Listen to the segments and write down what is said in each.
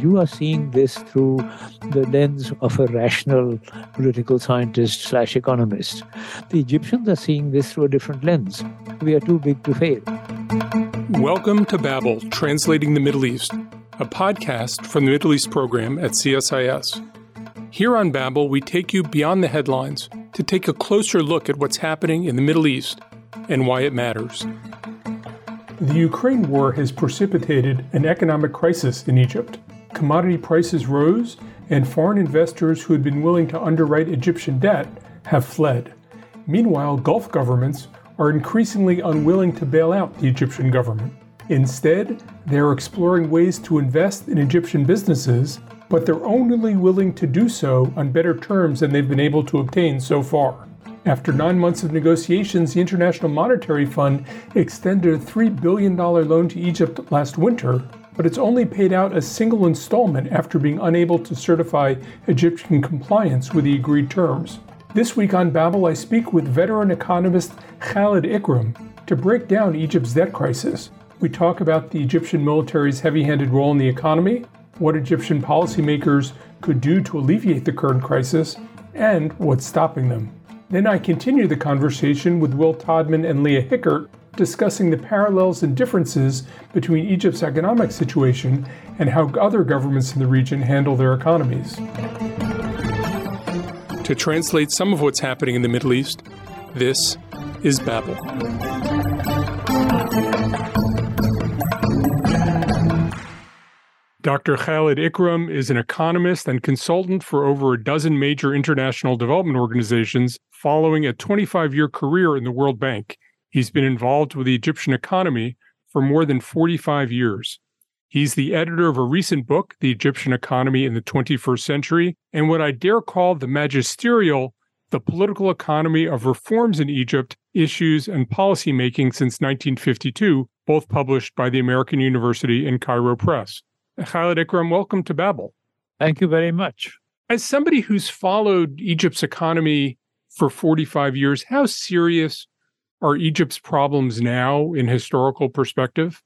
you are seeing this through the lens of a rational political scientist slash economist. The Egyptians are seeing this through a different lens. We are too big to fail. Welcome to Babel, Translating the Middle East, a podcast from the Middle East program at CSIS. Here on Babel, we take you beyond the headlines to take a closer look at what's happening in the Middle East and why it matters. The Ukraine war has precipitated an economic crisis in Egypt. Commodity prices rose, and foreign investors who had been willing to underwrite Egyptian debt have fled. Meanwhile, Gulf governments are increasingly unwilling to bail out the Egyptian government. Instead, they are exploring ways to invest in Egyptian businesses, but they're only willing to do so on better terms than they've been able to obtain so far. After nine months of negotiations, the International Monetary Fund extended a $3 billion loan to Egypt last winter, but it's only paid out a single installment after being unable to certify Egyptian compliance with the agreed terms. This week on Babel, I speak with veteran economist Khalid Ikram to break down Egypt's debt crisis. We talk about the Egyptian military's heavy handed role in the economy, what Egyptian policymakers could do to alleviate the current crisis, and what's stopping them. Then I continue the conversation with Will Todman and Leah Hickert discussing the parallels and differences between Egypt's economic situation and how other governments in the region handle their economies to translate some of what's happening in the Middle East, this is Babel. Dr. Khalid Ikram is an economist and consultant for over a dozen major international development organizations following a 25 year career in the World Bank. He's been involved with the Egyptian economy for more than 45 years. He's the editor of a recent book, The Egyptian Economy in the 21st Century, and what I dare call the magisterial, the political economy of reforms in Egypt, issues, and policymaking since 1952, both published by the American University and Cairo Press. Khalid Ikram, welcome to Babel. Thank you very much. As somebody who's followed Egypt's economy for 45 years, how serious are Egypt's problems now in historical perspective?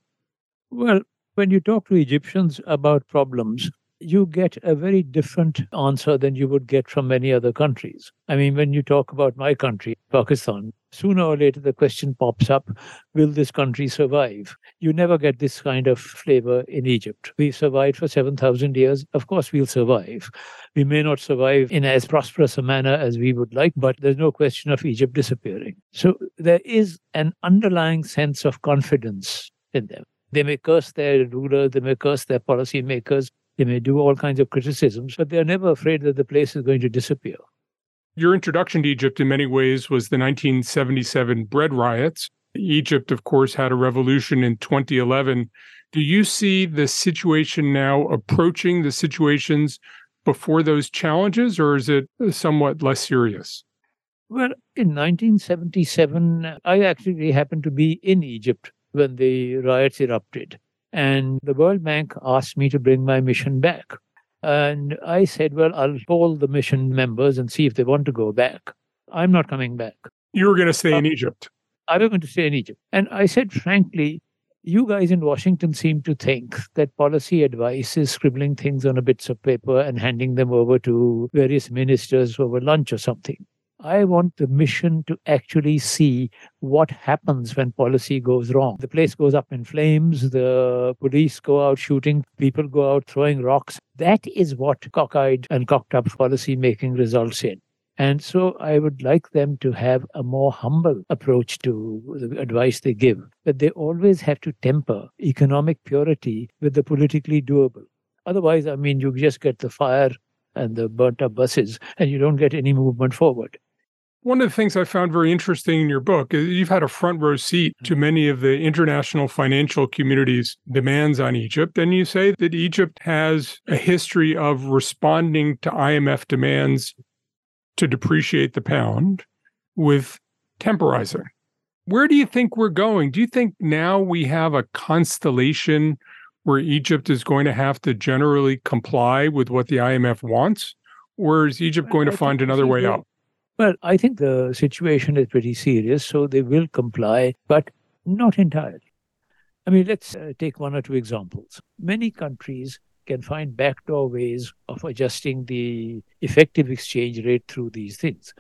Well, when you talk to Egyptians about problems, you get a very different answer than you would get from many other countries. I mean, when you talk about my country, Pakistan, sooner or later the question pops up will this country survive? You never get this kind of flavor in Egypt. We survived for 7,000 years. Of course, we'll survive. We may not survive in as prosperous a manner as we would like, but there's no question of Egypt disappearing. So there is an underlying sense of confidence in them. They may curse their ruler, they may curse their policymakers, they may do all kinds of criticisms, but they're never afraid that the place is going to disappear. Your introduction to Egypt, in many ways, was the 1977 bread riots. Egypt, of course, had a revolution in 2011. Do you see the situation now approaching the situations before those challenges, or is it somewhat less serious? Well, in 1977, I actually happened to be in Egypt when the riots erupted. And the World Bank asked me to bring my mission back. And I said, well, I'll poll the mission members and see if they want to go back. I'm not coming back. You were going to stay in um, Egypt. I was going to stay in Egypt. And I said, frankly, you guys in Washington seem to think that policy advice is scribbling things on a bits of paper and handing them over to various ministers over lunch or something. I want the mission to actually see what happens when policy goes wrong. The place goes up in flames, the police go out shooting, people go out throwing rocks. That is what cockeyed and cocked up policy making results in. And so I would like them to have a more humble approach to the advice they give, that they always have to temper economic purity with the politically doable. Otherwise, I mean, you just get the fire and the burnt up buses and you don't get any movement forward. One of the things I found very interesting in your book is you've had a front row seat to many of the international financial community's demands on Egypt. And you say that Egypt has a history of responding to IMF demands to depreciate the pound with temporizing. Where do you think we're going? Do you think now we have a constellation where Egypt is going to have to generally comply with what the IMF wants? Or is Egypt going to find another way out? Well, I think the situation is pretty serious, so they will comply, but not entirely. I mean, let's uh, take one or two examples. Many countries can find backdoor ways of adjusting the effective exchange rate through these things.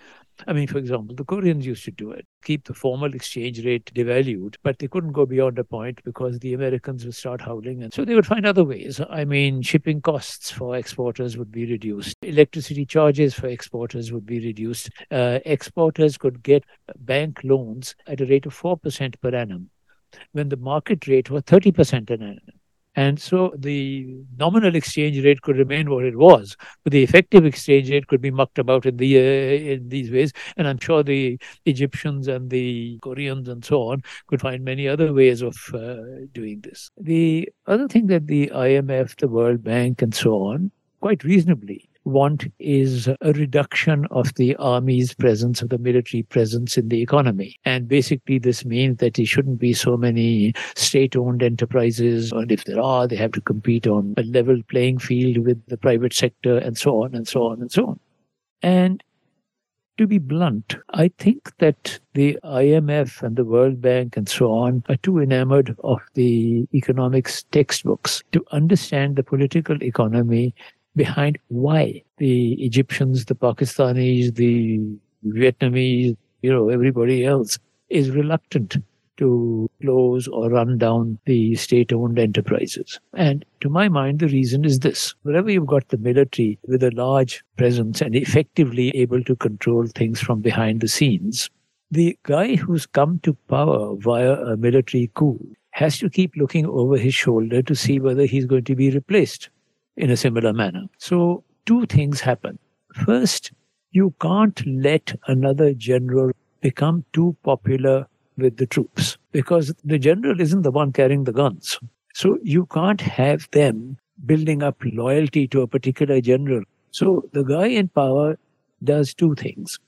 I mean, for example, the Koreans used to do it, keep the formal exchange rate devalued, but they couldn't go beyond a point because the Americans would start howling. And so they would find other ways. I mean, shipping costs for exporters would be reduced, electricity charges for exporters would be reduced. Uh, exporters could get bank loans at a rate of 4% per annum when the market rate was 30% an annum. And so the nominal exchange rate could remain what it was, but the effective exchange rate could be mucked about in the uh, in these ways. And I'm sure the Egyptians and the Koreans and so on could find many other ways of uh, doing this. The other thing that the IMF, the World Bank, and so on, quite reasonably want is a reduction of the army's presence, of the military presence in the economy. And basically, this means that there shouldn't be so many state owned enterprises. And if there are, they have to compete on a level playing field with the private sector and so on and so on and so on. And to be blunt, I think that the IMF and the World Bank and so on are too enamored of the economics textbooks to understand the political economy behind why the Egyptians, the Pakistanis, the Vietnamese, you know, everybody else is reluctant to close or run down the state owned enterprises. And to my mind, the reason is this wherever you've got the military with a large presence and effectively able to control things from behind the scenes, the guy who's come to power via a military coup has to keep looking over his shoulder to see whether he's going to be replaced in a similar manner. So, two things happen. First, you can't let another general become too popular with the troops because the general isn't the one carrying the guns. So, you can't have them building up loyalty to a particular general. So, the guy in power does two things.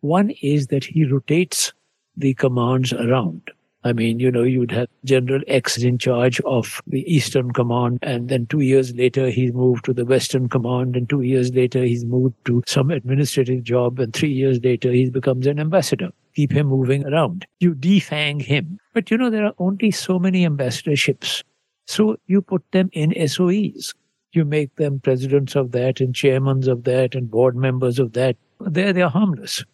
One is that he rotates the commands around. I mean, you know, you'd have General X in charge of the Eastern Command, and then two years later, he's moved to the Western Command, and two years later, he's moved to some administrative job, and three years later, he becomes an ambassador. Keep him moving around. You defang him. But you know, there are only so many ambassadorships. So you put them in SOEs. You make them presidents of that, and chairmen of that, and board members of that. There, they're harmless.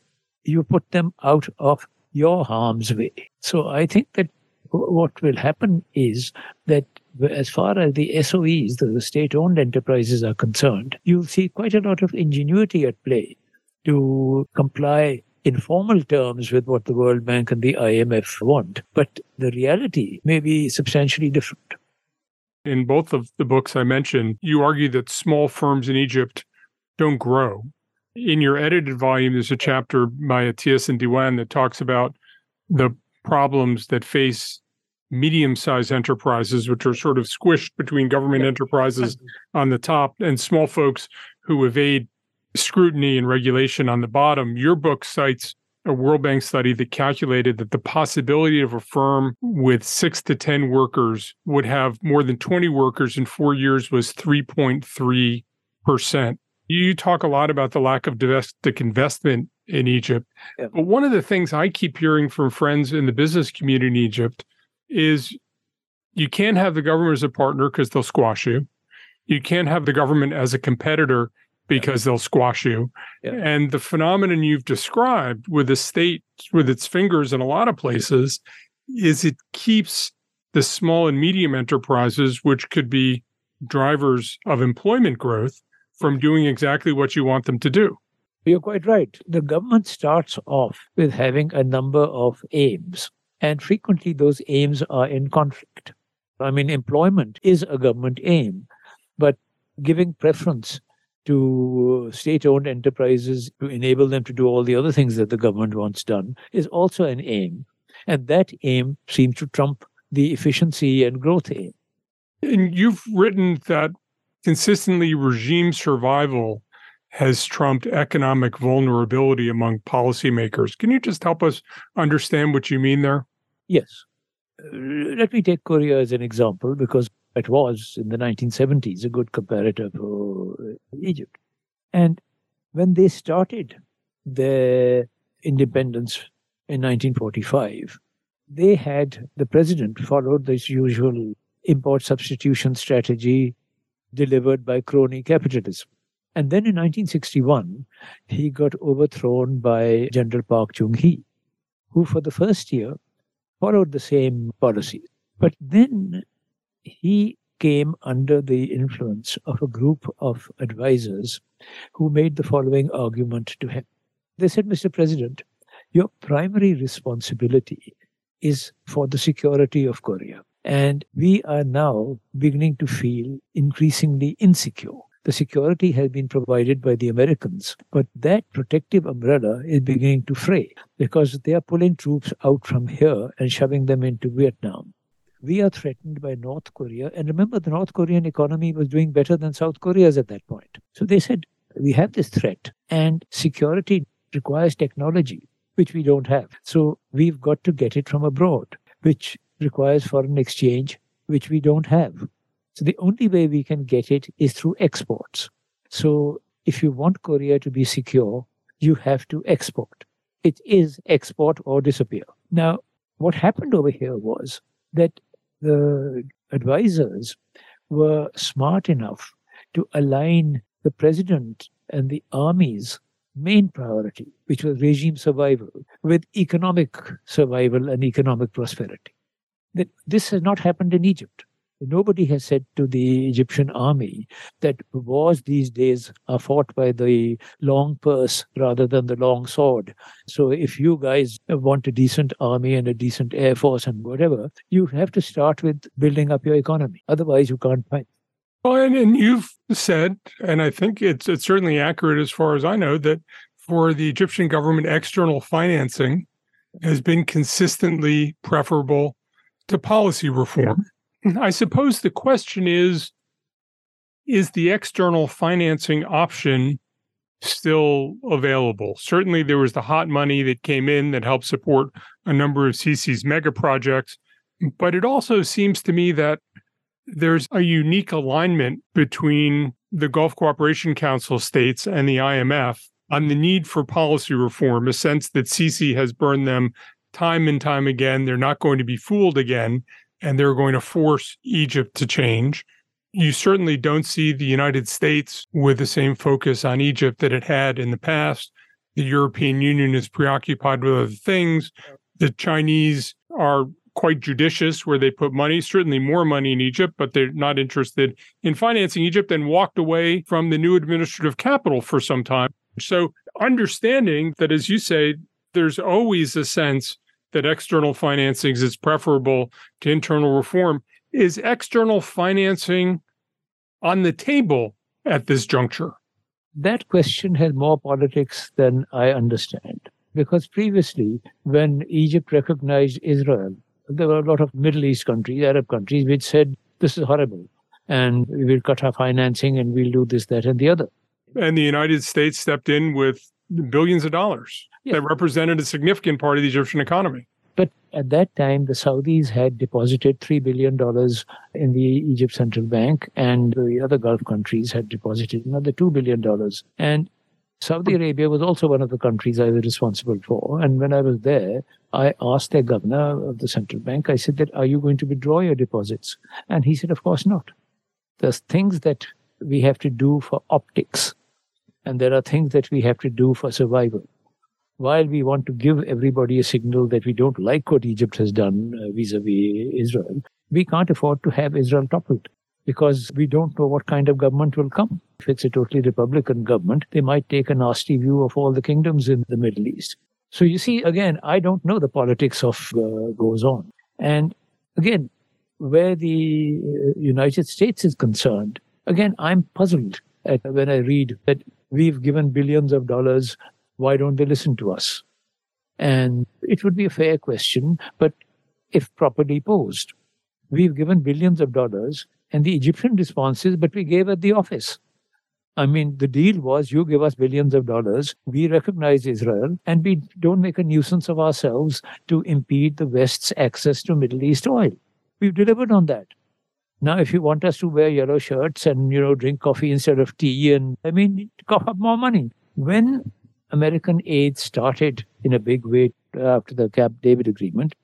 You put them out of your harm's way. So I think that what will happen is that as far as the SOEs, the state owned enterprises are concerned, you'll see quite a lot of ingenuity at play to comply in formal terms with what the World Bank and the IMF want. But the reality may be substantially different. In both of the books I mentioned, you argue that small firms in Egypt don't grow in your edited volume, there's a chapter by Atiyas and Diwan that talks about the problems that face medium-sized enterprises, which are sort of squished between government enterprises on the top and small folks who evade scrutiny and regulation on the bottom. Your book cites a World Bank study that calculated that the possibility of a firm with six to 10 workers would have more than 20 workers in four years was 3.3%. You talk a lot about the lack of domestic investment in Egypt. Yeah. But one of the things I keep hearing from friends in the business community in Egypt is you can't have the government as a partner because they'll squash you. You can't have the government as a competitor because yeah. they'll squash you. Yeah. And the phenomenon you've described with the state with its fingers in a lot of places is it keeps the small and medium enterprises, which could be drivers of employment growth, from doing exactly what you want them to do. You're quite right. The government starts off with having a number of aims, and frequently those aims are in conflict. I mean, employment is a government aim, but giving preference to state owned enterprises to enable them to do all the other things that the government wants done is also an aim. And that aim seems to trump the efficiency and growth aim. And you've written that consistently regime survival has trumped economic vulnerability among policymakers. Can you just help us understand what you mean there? Yes. Uh, let me take Korea as an example because it was in the 1970s a good comparator for Egypt. And when they started their independence in 1945, they had the president followed this usual import substitution strategy delivered by crony capitalism. And then in 1961, he got overthrown by General Park Chung hee, who for the first year followed the same policy. But then he came under the influence of a group of advisors who made the following argument to him. They said, Mr. President, your primary responsibility is for the security of Korea. And we are now beginning to feel increasingly insecure. The security has been provided by the Americans, but that protective umbrella is beginning to fray because they are pulling troops out from here and shoving them into Vietnam. We are threatened by North Korea. And remember, the North Korean economy was doing better than South Korea's at that point. So they said, we have this threat, and security requires technology, which we don't have. So we've got to get it from abroad, which requires foreign exchange, which we don't have. So the only way we can get it is through exports. So if you want Korea to be secure, you have to export. It is export or disappear. Now, what happened over here was that the advisors were smart enough to align the president and the army's main priority, which was regime survival, with economic survival and economic prosperity. That this has not happened in Egypt. Nobody has said to the Egyptian army that wars these days are fought by the long purse rather than the long sword. So if you guys want a decent army and a decent air force and whatever, you have to start with building up your economy. Otherwise, you can't fight. Well, and, and you've said, and I think it's it's certainly accurate as far as I know, that for the Egyptian government, external financing has been consistently preferable to policy reform. I suppose the question is is the external financing option still available? Certainly, there was the hot money that came in that helped support a number of Sisi's mega projects. But it also seems to me that there's a unique alignment between the Gulf Cooperation Council states and the IMF on the need for policy reform, a sense that Sisi has burned them time and time again. They're not going to be fooled again and they're going to force Egypt to change. You certainly don't see the United States with the same focus on Egypt that it had in the past. The European Union is preoccupied with other things. The Chinese are quite judicious where they put money, certainly more money in Egypt, but they're not interested in financing Egypt and walked away from the new administrative capital for some time. So, understanding that, as you say, there's always a sense that external financing is preferable to internal reform. Is external financing on the table at this juncture? That question has more politics than I understand. Because previously, when Egypt recognized Israel, there were a lot of Middle East countries, Arab countries, which said, This is horrible. And we will cut our financing and we'll do this, that, and the other. And the United States stepped in with billions of dollars that represented a significant part of the Egyptian economy. But at that time, the Saudis had deposited $3 billion in the Egypt Central Bank, and the other Gulf countries had deposited another $2 billion. And Saudi Arabia was also one of the countries I was responsible for. And when I was there, I asked their governor of the central bank, I said that, are you going to withdraw your deposits? And he said, of course not. There's things that we have to do for optics, and there are things that we have to do for survival while we want to give everybody a signal that we don't like what Egypt has done vis a vis Israel, we can't afford to have Israel toppled because we don't know what kind of government will come. If it's a totally Republican government, they might take a nasty view of all the kingdoms in the Middle East. So you see, again, I don't know the politics of uh, goes on. And again, where the uh, United States is concerned, again, I'm puzzled at when I read that we've given billions of dollars why don't they listen to us? And it would be a fair question, but if properly posed, we've given billions of dollars, and the Egyptian response is, but we gave at the office. I mean, the deal was you give us billions of dollars, we recognize Israel, and we don't make a nuisance of ourselves to impede the West's access to Middle East oil. We've delivered on that. Now, if you want us to wear yellow shirts and, you know, drink coffee instead of tea, and I mean, cough up more money. When American aid started in a big way uh, after the Camp David Agreement.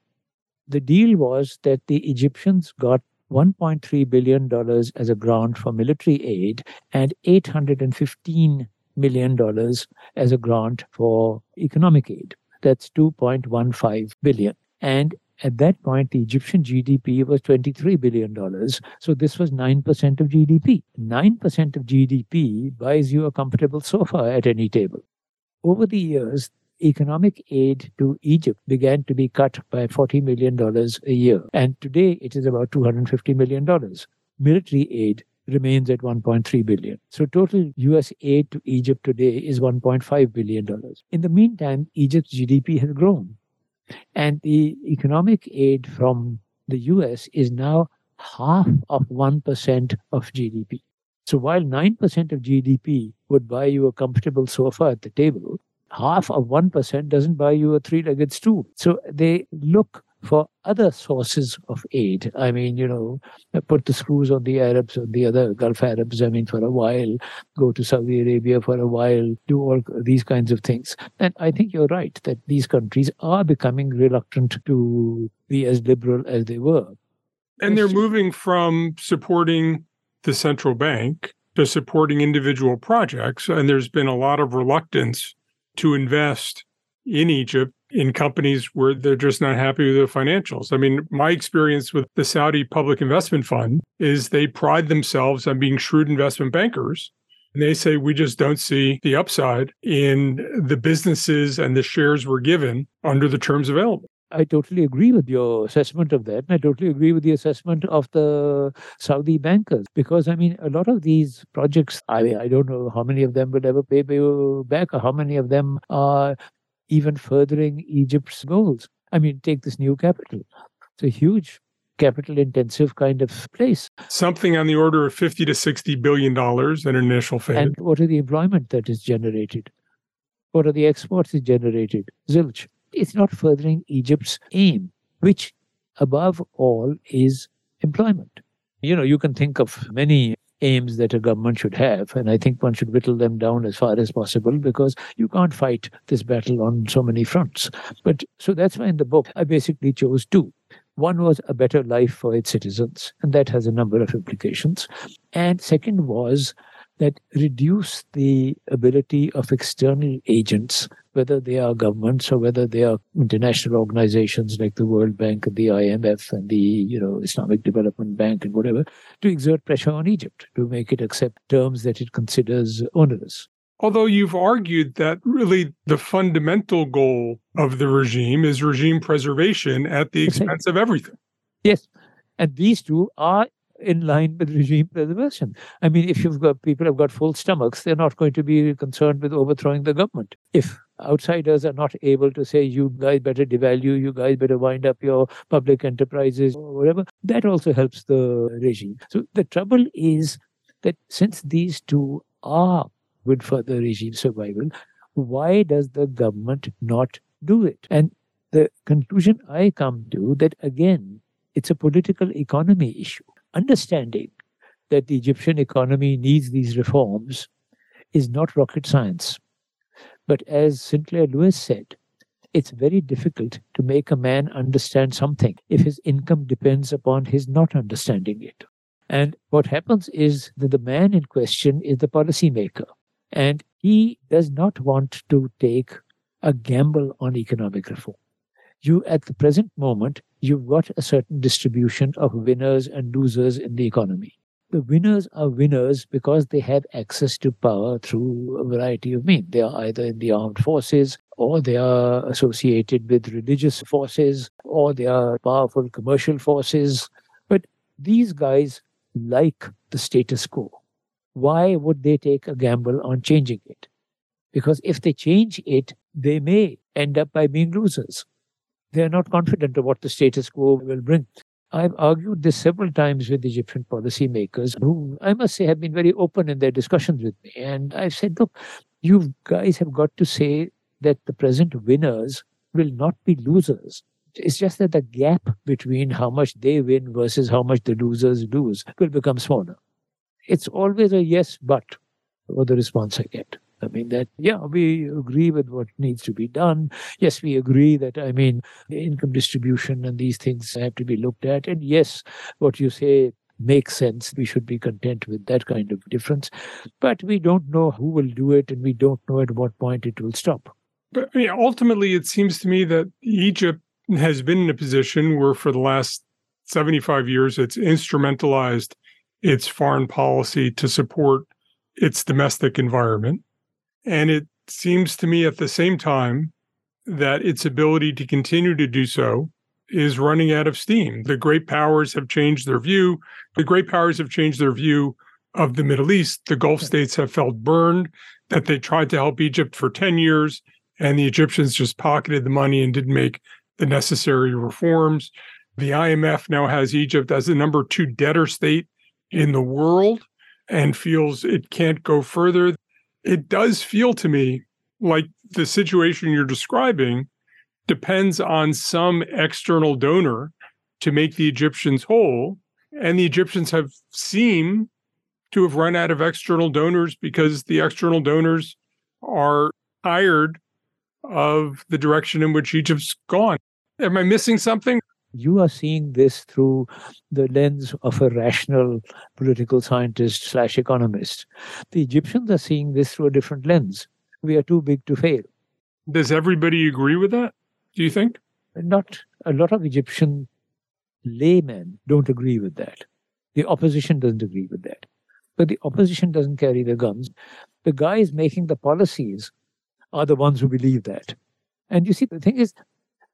The deal was that the Egyptians got $1.3 billion as a grant for military aid and $815 million as a grant for economic aid. That's 2.15 billion. And at that point, the Egyptian GDP was $23 billion. So this was 9% of GDP. 9% of GDP buys you a comfortable sofa at any table. Over the years, economic aid to Egypt began to be cut by $40 million a year. And today it is about $250 million. Military aid remains at 1.3 billion. So total US aid to Egypt today is 1.5 billion dollars. In the meantime, Egypt's GDP has grown. And the economic aid from the US is now half of 1% of GDP. So while 9% of GDP would buy you a comfortable sofa at the table, half of 1% doesn't buy you a three legged stool. So they look for other sources of aid. I mean, you know, put the screws on the Arabs or the other Gulf Arabs, I mean, for a while, go to Saudi Arabia for a while, do all these kinds of things. And I think you're right that these countries are becoming reluctant to be as liberal as they were. And they're moving from supporting the central bank to supporting individual projects. And there's been a lot of reluctance to invest in Egypt in companies where they're just not happy with the financials. I mean, my experience with the Saudi Public Investment Fund is they pride themselves on being shrewd investment bankers. And they say we just don't see the upside in the businesses and the shares we're given under the terms available. I totally agree with your assessment of that. And I totally agree with the assessment of the Saudi bankers. Because, I mean, a lot of these projects, I mean, I don't know how many of them will ever pay back or how many of them are even furthering Egypt's goals. I mean, take this new capital. It's a huge capital intensive kind of place. Something on the order of 50 to 60 billion dollars in initial phase. And what are the employment that is generated? What are the exports is generated? Zilch. It's not furthering Egypt's aim, which above all is employment. You know, you can think of many aims that a government should have. And I think one should whittle them down as far as possible because you can't fight this battle on so many fronts. But so that's why in the book I basically chose two. One was a better life for its citizens, and that has a number of implications. And second was that reduce the ability of external agents, whether they are governments or whether they are international organizations like the World Bank and the IMF and the you know Islamic Development Bank and whatever, to exert pressure on Egypt to make it accept terms that it considers onerous. Although you've argued that really the fundamental goal of the regime is regime preservation at the expense of everything. Yes. And these two are in line with regime preservation. I mean, if you've got people have got full stomachs, they're not going to be concerned with overthrowing the government. If outsiders are not able to say, you guys better devalue, you guys better wind up your public enterprises or whatever, that also helps the regime. So the trouble is that since these two are good for the regime survival, why does the government not do it? And the conclusion I come to that again, it's a political economy issue understanding that the Egyptian economy needs these reforms is not rocket science. But as Sinclair Lewis said, it's very difficult to make a man understand something if his income depends upon his not understanding it. And what happens is that the man in question is the policymaker, and he does not want to take a gamble on economic reform you at the present moment you've got a certain distribution of winners and losers in the economy. The winners are winners because they have access to power through a variety of means. They are either in the armed forces or they are associated with religious forces or they are powerful commercial forces. But these guys like the status quo. Why would they take a gamble on changing it? Because if they change it they may end up by being losers they are not confident of what the status quo will bring. I've argued this several times with Egyptian policymakers who I must say have been very open in their discussions with me. And I've said, look, you guys have got to say that the present winners will not be losers. It's just that the gap between how much they win versus how much the losers lose will become smaller. It's always a yes, but, or the response I get. I mean, that, yeah, we agree with what needs to be done. Yes, we agree that, I mean, income distribution and these things have to be looked at. And yes, what you say makes sense. We should be content with that kind of difference. But we don't know who will do it, and we don't know at what point it will stop. But I mean, ultimately, it seems to me that Egypt has been in a position where, for the last 75 years, it's instrumentalized its foreign policy to support its domestic environment. And it seems to me at the same time that its ability to continue to do so is running out of steam. The great powers have changed their view. The great powers have changed their view of the Middle East. The Gulf states have felt burned that they tried to help Egypt for 10 years and the Egyptians just pocketed the money and didn't make the necessary reforms. The IMF now has Egypt as the number two debtor state in the world and feels it can't go further. It does feel to me like the situation you're describing depends on some external donor to make the Egyptians whole. And the Egyptians have seemed to have run out of external donors because the external donors are tired of the direction in which Egypt's gone. Am I missing something? You are seeing this through the lens of a rational political scientist slash economist. The Egyptians are seeing this through a different lens. We are too big to fail. Does everybody agree with that? do you think? Not a lot of Egyptian laymen don't agree with that. The opposition doesn't agree with that. But the opposition doesn't carry the guns. The guys making the policies are the ones who believe that. And you see, the thing is,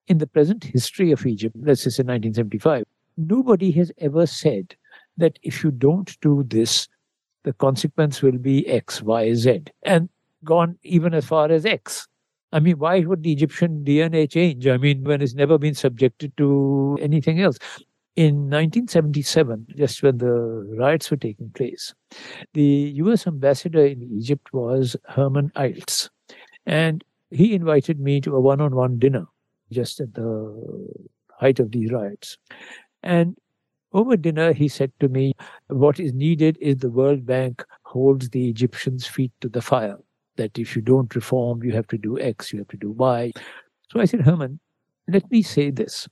in the present history of Egypt, let's say in 1975, nobody has ever said that if you don't do this, the consequence will be X, Y, Z, and gone even as far as X. I mean, why would the Egyptian DNA change? I mean, when it's never been subjected to anything else. In 1977, just when the riots were taking place, the US ambassador in Egypt was Herman Eilts. And he invited me to a one on one dinner just at the height of these riots. And over dinner, he said to me, What is needed is the World Bank holds the Egyptians' feet to the fire that if you don't reform, you have to do X, you have to do Y. So I said, Herman, let me say this.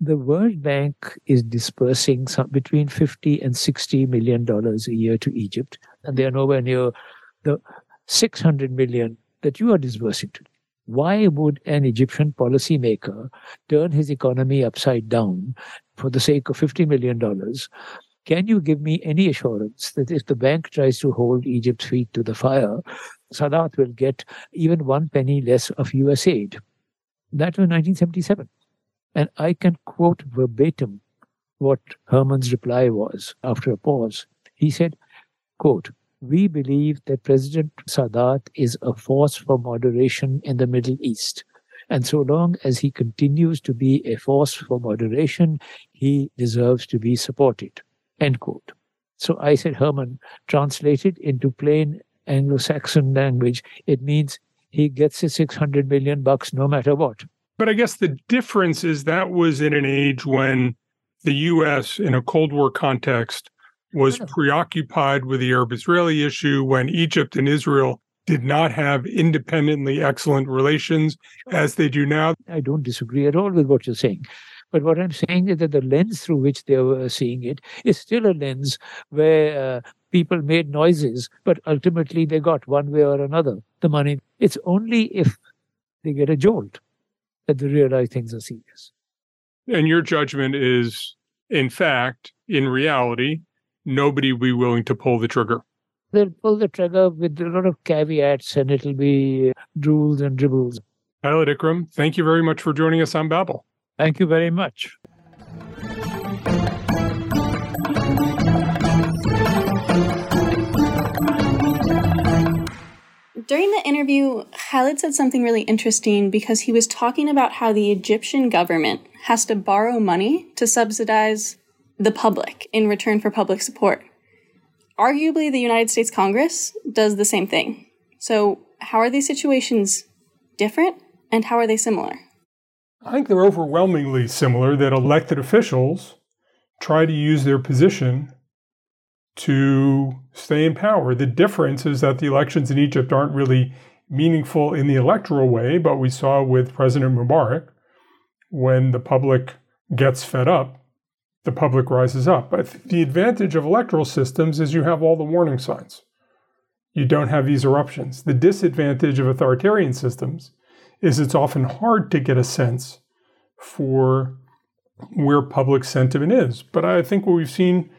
The World Bank is dispersing some, between 50 and 60 million dollars a year to Egypt, and they are nowhere near the 600 million that you are disbursing to. Why would an Egyptian policymaker turn his economy upside down for the sake of $50 million can you give me any assurance that if the bank tries to hold Egypt's feet to the fire, Sadat will get even one penny less of US aid? That was 1977. And I can quote verbatim what Herman's reply was after a pause. He said, quote, we believe that President Sadat is a force for moderation in the Middle East. And so long as he continues to be a force for moderation, he deserves to be supported. End quote. So I said, Herman, translated into plain Anglo Saxon language, it means he gets his 600 million bucks no matter what. But I guess the difference is that was in an age when the US, in a Cold War context, was preoccupied with the Arab Israeli issue, when Egypt and Israel did not have independently excellent relations as they do now. I don't disagree at all with what you're saying. But what I'm saying is that the lens through which they were seeing it is still a lens where uh, people made noises, but ultimately they got one way or another the money. It's only if they get a jolt that they realize things are serious. And your judgment is, in fact, in reality, nobody will be willing to pull the trigger. They'll pull the trigger with a lot of caveats and it'll be uh, drools and dribbles. Khalid Ikram, thank you very much for joining us on Babel. Thank you very much. During the interview, Khalid said something really interesting because he was talking about how the Egyptian government has to borrow money to subsidize the public in return for public support. Arguably, the United States Congress does the same thing. So, how are these situations different and how are they similar? I think they're overwhelmingly similar that elected officials try to use their position to stay in power. The difference is that the elections in Egypt aren't really meaningful in the electoral way, but we saw with President Mubarak when the public gets fed up, the public rises up. The advantage of electoral systems is you have all the warning signs. You don't have these eruptions. The disadvantage of authoritarian systems is it's often hard to get a sense for where public sentiment is. But I think what we've seen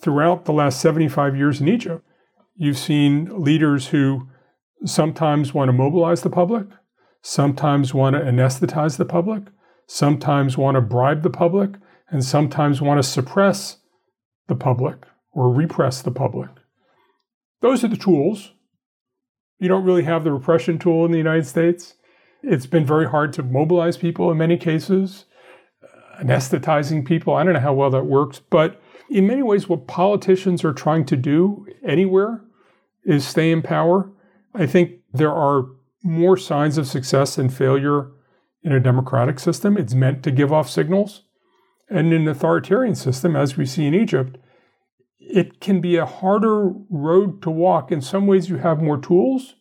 throughout the last 75 years in Egypt, you've seen leaders who sometimes want to mobilize the public, sometimes want to anesthetize the public, sometimes want to bribe the public, and sometimes want to suppress the public or repress the public. Those are the tools. You don't really have the repression tool in the United States. It's been very hard to mobilize people in many cases, anesthetizing people. I don't know how well that works, but in many ways, what politicians are trying to do anywhere is stay in power. I think there are more signs of success and failure in a democratic system. It's meant to give off signals. And in an authoritarian system, as we see in Egypt, it can be a harder road to walk. In some ways, you have more tools,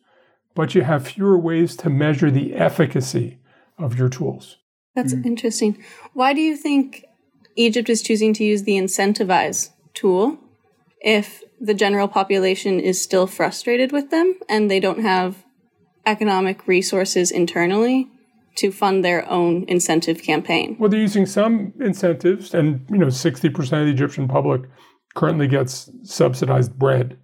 but you have fewer ways to measure the efficacy of your tools. That's mm-hmm. interesting. Why do you think Egypt is choosing to use the incentivize tool if the general population is still frustrated with them and they don't have economic resources internally to fund their own incentive campaign. Well, they're using some incentives, and you know, sixty percent of the Egyptian public currently gets subsidized bread.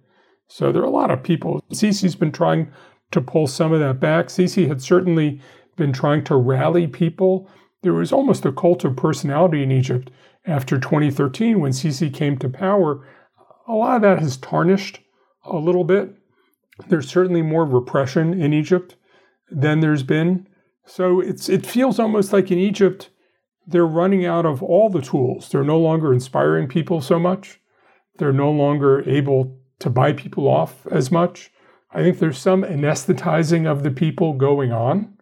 So there are a lot of people. Sisi's been trying to pull some of that back. Sisi had certainly been trying to rally people there was almost a cult of personality in Egypt after 2013 when Sisi came to power. A lot of that has tarnished a little bit. There's certainly more repression in Egypt than there's been. So it's it feels almost like in Egypt they're running out of all the tools. They're no longer inspiring people so much. They're no longer able to buy people off as much. I think there's some anesthetizing of the people going on.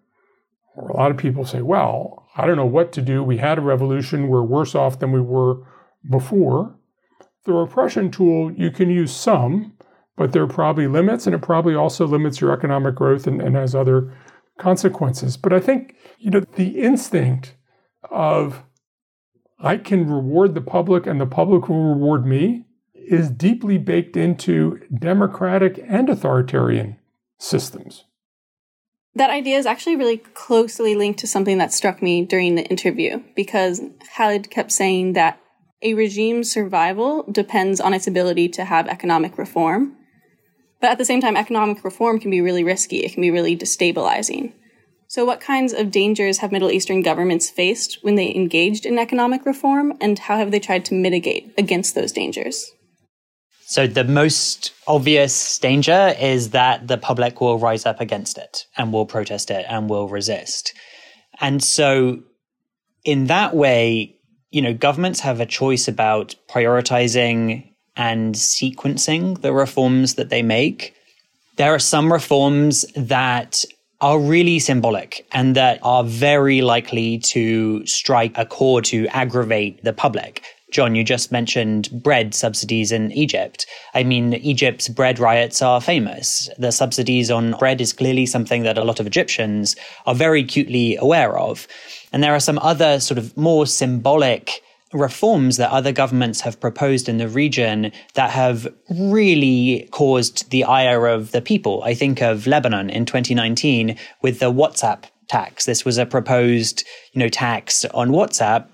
Or a lot of people say, well, I don't know what to do. We had a revolution. We're worse off than we were before. The repression tool, you can use some, but there are probably limits, and it probably also limits your economic growth and, and has other consequences. But I think, you know, the instinct of I can reward the public and the public will reward me is deeply baked into democratic and authoritarian systems. That idea is actually really closely linked to something that struck me during the interview because Khalid kept saying that a regime's survival depends on its ability to have economic reform. But at the same time, economic reform can be really risky, it can be really destabilizing. So, what kinds of dangers have Middle Eastern governments faced when they engaged in economic reform, and how have they tried to mitigate against those dangers? So the most obvious danger is that the public will rise up against it and will protest it and will resist. And so in that way, you know, governments have a choice about prioritizing and sequencing the reforms that they make. There are some reforms that are really symbolic and that are very likely to strike a chord to aggravate the public. Jon, you just mentioned bread subsidies in Egypt. I mean, Egypt's bread riots are famous. The subsidies on bread is clearly something that a lot of Egyptians are very acutely aware of. And there are some other sort of more symbolic reforms that other governments have proposed in the region that have really caused the ire of the people. I think of Lebanon in 2019 with the WhatsApp tax. This was a proposed, you know, tax on WhatsApp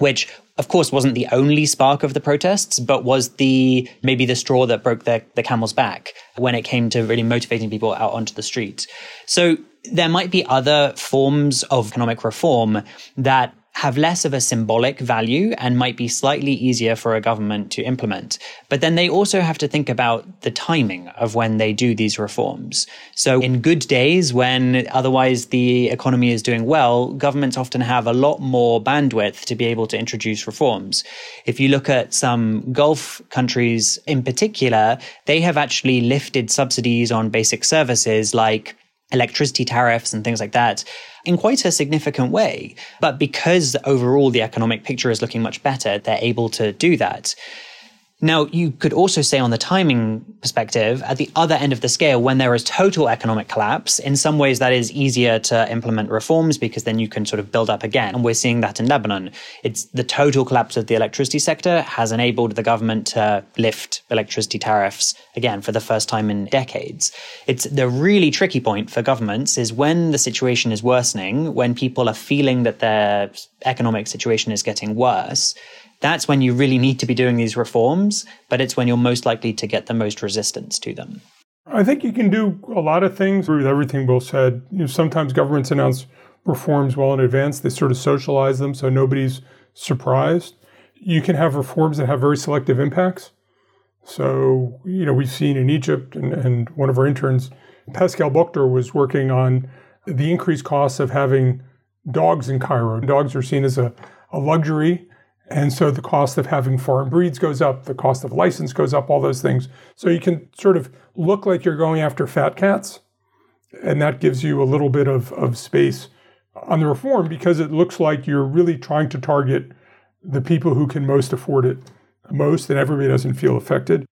which of course wasn't the only spark of the protests, but was the maybe the straw that broke the, the camel's back when it came to really motivating people out onto the streets. So there might be other forms of economic reform that have less of a symbolic value and might be slightly easier for a government to implement. But then they also have to think about the timing of when they do these reforms. So in good days, when otherwise the economy is doing well, governments often have a lot more bandwidth to be able to introduce reforms. If you look at some Gulf countries in particular, they have actually lifted subsidies on basic services like electricity tariffs and things like that in quite a significant way. But because overall the economic picture is looking much better, they're able to do that. Now, you could also say on the timing perspective, at the other end of the scale, when there is total economic collapse, in some ways that is easier to implement reforms because then you can sort of build up again. And we're seeing that in Lebanon. It's the total collapse of the electricity sector has enabled the government to lift electricity tariffs again for the first time in decades. It's the really tricky point for governments is when the situation is worsening, when people are feeling that their economic situation is getting worse that's when you really need to be doing these reforms, but it's when you're most likely to get the most resistance to them. I think you can do a lot of things with everything Will said. You know, sometimes governments announce reforms well in advance. They sort of socialize them so nobody's surprised. You can have reforms that have very selective impacts. So, you know, we've seen in Egypt, and, and one of our interns, Pascal Buchter, was working on the increased costs of having dogs in Cairo. Dogs are seen as a, a luxury and so the cost of having foreign breeds goes up, the cost of license goes up, all those things. So you can sort of look like you're going after fat cats. And that gives you a little bit of, of space on the reform because it looks like you're really trying to target the people who can most afford it most, and everybody doesn't feel affected.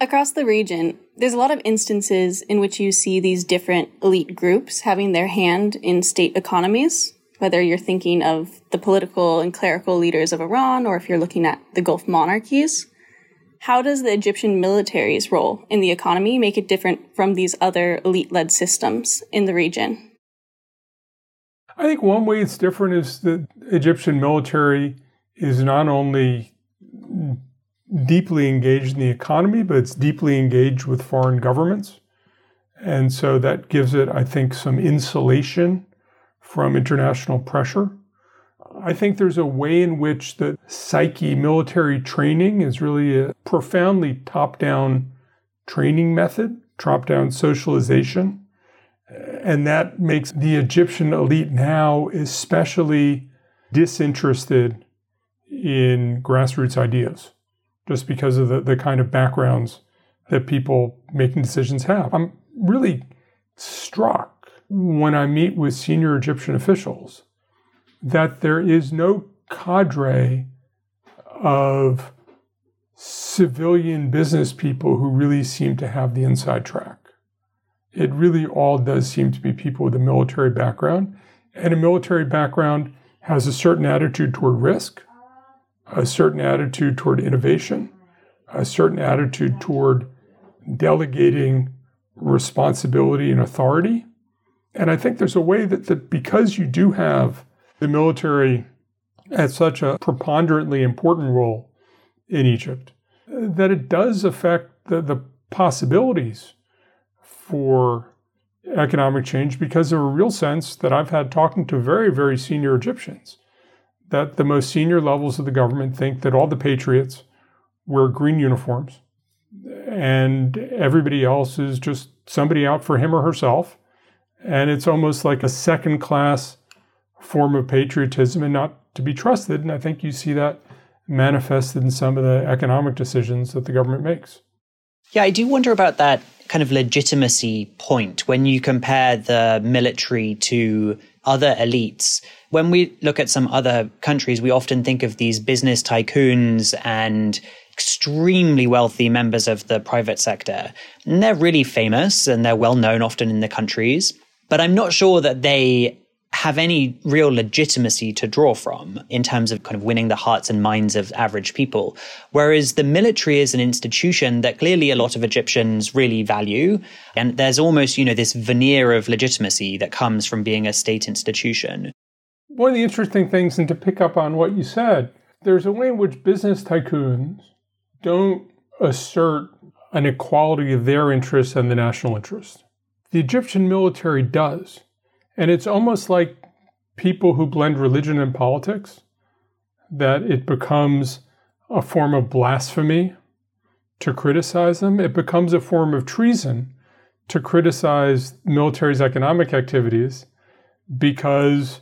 Across the region, there's a lot of instances in which you see these different elite groups having their hand in state economies whether you're thinking of the political and clerical leaders of Iran or if you're looking at the Gulf monarchies. How does the Egyptian military's role in the economy make it different from these other elite led systems in the region? I think one way it's different is the Egyptian military is not only deeply engaged in the economy, but it's deeply engaged with foreign governments. And so that gives it, I think, some insulation from international pressure. I think there's a way in which the psyche military training is really a profoundly top down training method, top down socialization. And that makes the Egyptian elite now especially disinterested in grassroots ideas, just because of the, the kind of backgrounds that people making decisions have. I'm really struck when I meet with senior Egyptian officials that there is no cadre of civilian business people who really seem to have the inside track. It really all does seem to be people with a military background. And a military background has a certain attitude toward risk, a certain attitude toward innovation, a certain attitude toward delegating responsibility and authority and I think there's a way that, that because you do have the military at such a preponderantly important role in Egypt, that it does affect the, the possibilities for economic change because of a real sense that I've had talking to very, very senior Egyptians that the most senior levels of the government think that all the patriots wear green uniforms and everybody else is just somebody out for him or herself and it's almost like a second class form of patriotism and not to be trusted. And I think you see that manifested in some of the economic decisions that the government makes. Yeah, I do wonder about that kind of legitimacy point when you compare the military to other elites. When we look at some other countries, we often think of these business tycoons and extremely wealthy members of the private sector. And they're really famous and they're well known often in the countries but I'm not sure that they have any real legitimacy to draw from in terms of kind of winning the hearts and minds of average people. Whereas the military is an institution that clearly a lot of Egyptians really value. And there's almost, you know, this veneer of legitimacy that comes from being a state institution. One of the interesting things, and to pick up on what you said, there's a way in which business tycoons don't assert an equality of their interests and the national interest. The Egyptian military does. And it's almost like people who blend religion and politics, that it becomes a form of blasphemy to criticize them. It becomes a form of treason to criticize military's economic activities because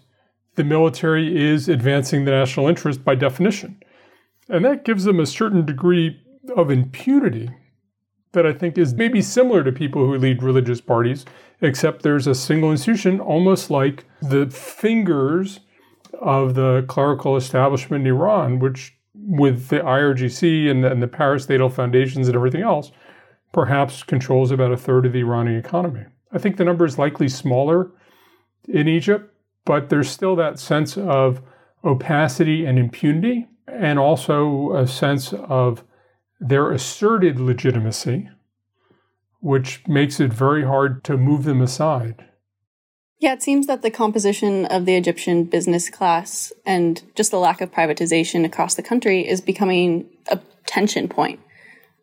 the military is advancing the national interest by definition. And that gives them a certain degree of impunity that I think is maybe similar to people who lead religious parties, except there's a single institution, almost like the fingers of the clerical establishment in Iran, which with the IRGC and the, and the parastatal foundations and everything else, perhaps controls about a third of the Iranian economy. I think the number is likely smaller in Egypt, but there's still that sense of opacity and impunity, and also a sense of their asserted legitimacy, which makes it very hard to move them aside. Yeah, it seems that the composition of the Egyptian business class and just the lack of privatization across the country is becoming a tension point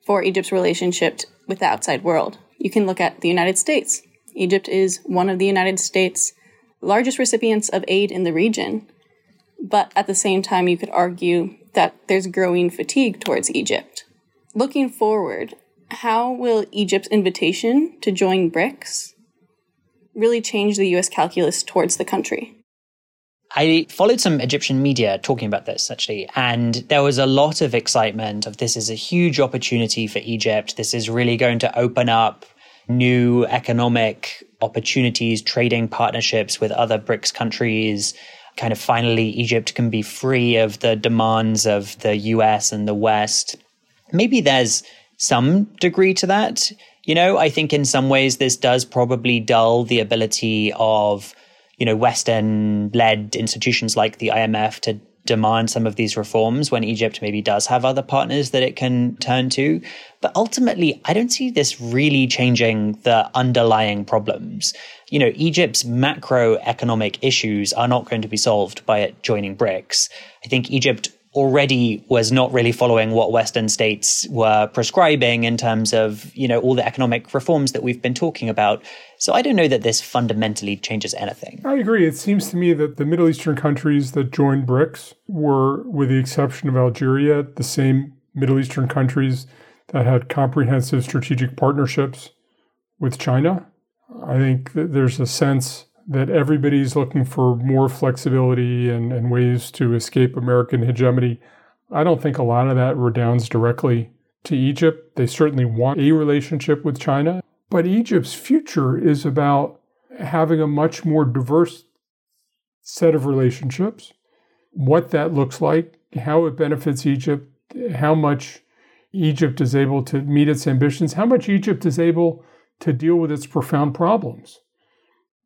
for Egypt's relationship with the outside world. You can look at the United States. Egypt is one of the United States' largest recipients of aid in the region. But at the same time, you could argue that there's growing fatigue towards Egypt. Looking forward, how will Egypt's invitation to join BRICS really change the US calculus towards the country? I followed some Egyptian media talking about this actually, and there was a lot of excitement of this is a huge opportunity for Egypt. This is really going to open up new economic opportunities, trading partnerships with other BRICS countries. Kind of finally, Egypt can be free of the demands of the US and the West. Maybe there's some degree to that. You know, I think in some ways this does probably dull the ability of, you know, Western led institutions like the IMF to demand some of these reforms when Egypt maybe does have other partners that it can turn to. But ultimately, I don't see this really changing the underlying problems. You know, Egypt's macroeconomic issues are not going to be solved by it joining BRICS. I think Egypt already was not really following what Western states were prescribing in terms of, you know, all the economic reforms that we've been talking about. So I don't know that this fundamentally changes anything. I agree. It seems to me that the Middle Eastern countries that joined BRICS were, with the exception of Algeria, the same Middle Eastern countries that had comprehensive strategic partnerships with China. I think that there's a sense that everybody's looking for more flexibility and, and ways to escape American hegemony. I don't think a lot of that redounds directly to Egypt. They certainly want a relationship with China, but Egypt's future is about having a much more diverse set of relationships, what that looks like, how it benefits Egypt, how much Egypt is able to meet its ambitions, how much Egypt is able to deal with its profound problems.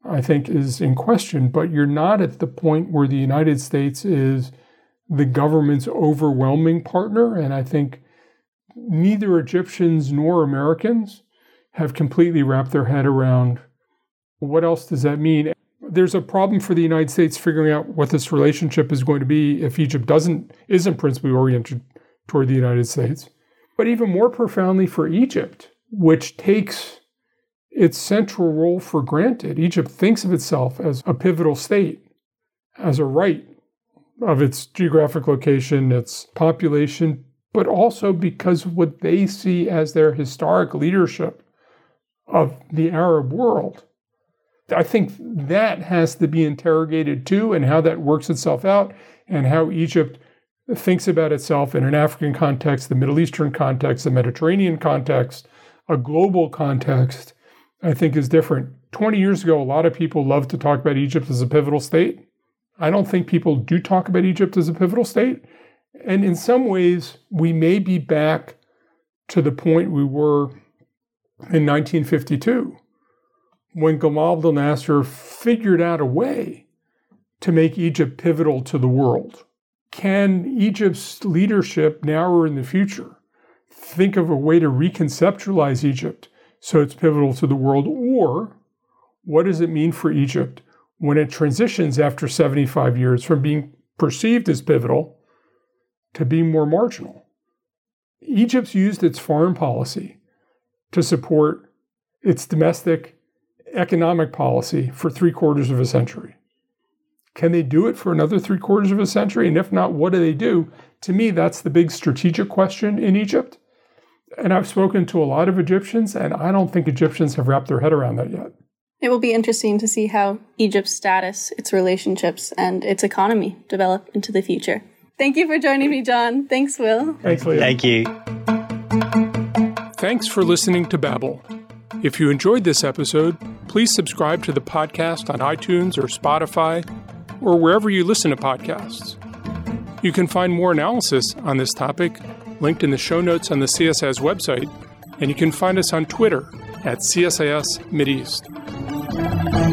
I think is in question, but you're not at the point where the United States is the government's overwhelming partner. And I think neither Egyptians nor Americans have completely wrapped their head around what else does that mean? There's a problem for the United States figuring out what this relationship is going to be if Egypt doesn't isn't principally oriented toward the United States. But even more profoundly for Egypt, which takes its central role for granted. Egypt thinks of itself as a pivotal state, as a right of its geographic location, its population, but also because of what they see as their historic leadership of the Arab world. I think that has to be interrogated too, and how that works itself out, and how Egypt thinks about itself in an African context, the Middle Eastern context, the Mediterranean context, a global context, I think is different. 20 years ago, a lot of people loved to talk about Egypt as a pivotal state. I don't think people do talk about Egypt as a pivotal state. And in some ways, we may be back to the point we were in 1952 when Gamal Abdel Nasser figured out a way to make Egypt pivotal to the world. Can Egypt's leadership now or in the future think of a way to reconceptualize Egypt so it's pivotal to the world? Or what does it mean for Egypt when it transitions after 75 years from being perceived as pivotal to being more marginal? Egypt's used its foreign policy to support its domestic economic policy for three quarters of a century. Can they do it for another three quarters of a century? And if not, what do they do? To me, that's the big strategic question in Egypt. And I've spoken to a lot of Egyptians, and I don't think Egyptians have wrapped their head around that yet. It will be interesting to see how Egypt's status, its relationships, and its economy develop into the future. Thank you for joining me, Jon. Thanks, Will. Thanks, Leah. Thank you. Thanks for listening to Babel. If you enjoyed this episode, please subscribe to the podcast on iTunes or Spotify or wherever you listen to podcasts. You can find more analysis on this topic linked in the show notes on the CSIS website, and you can find us on Twitter at CSIS Mideast.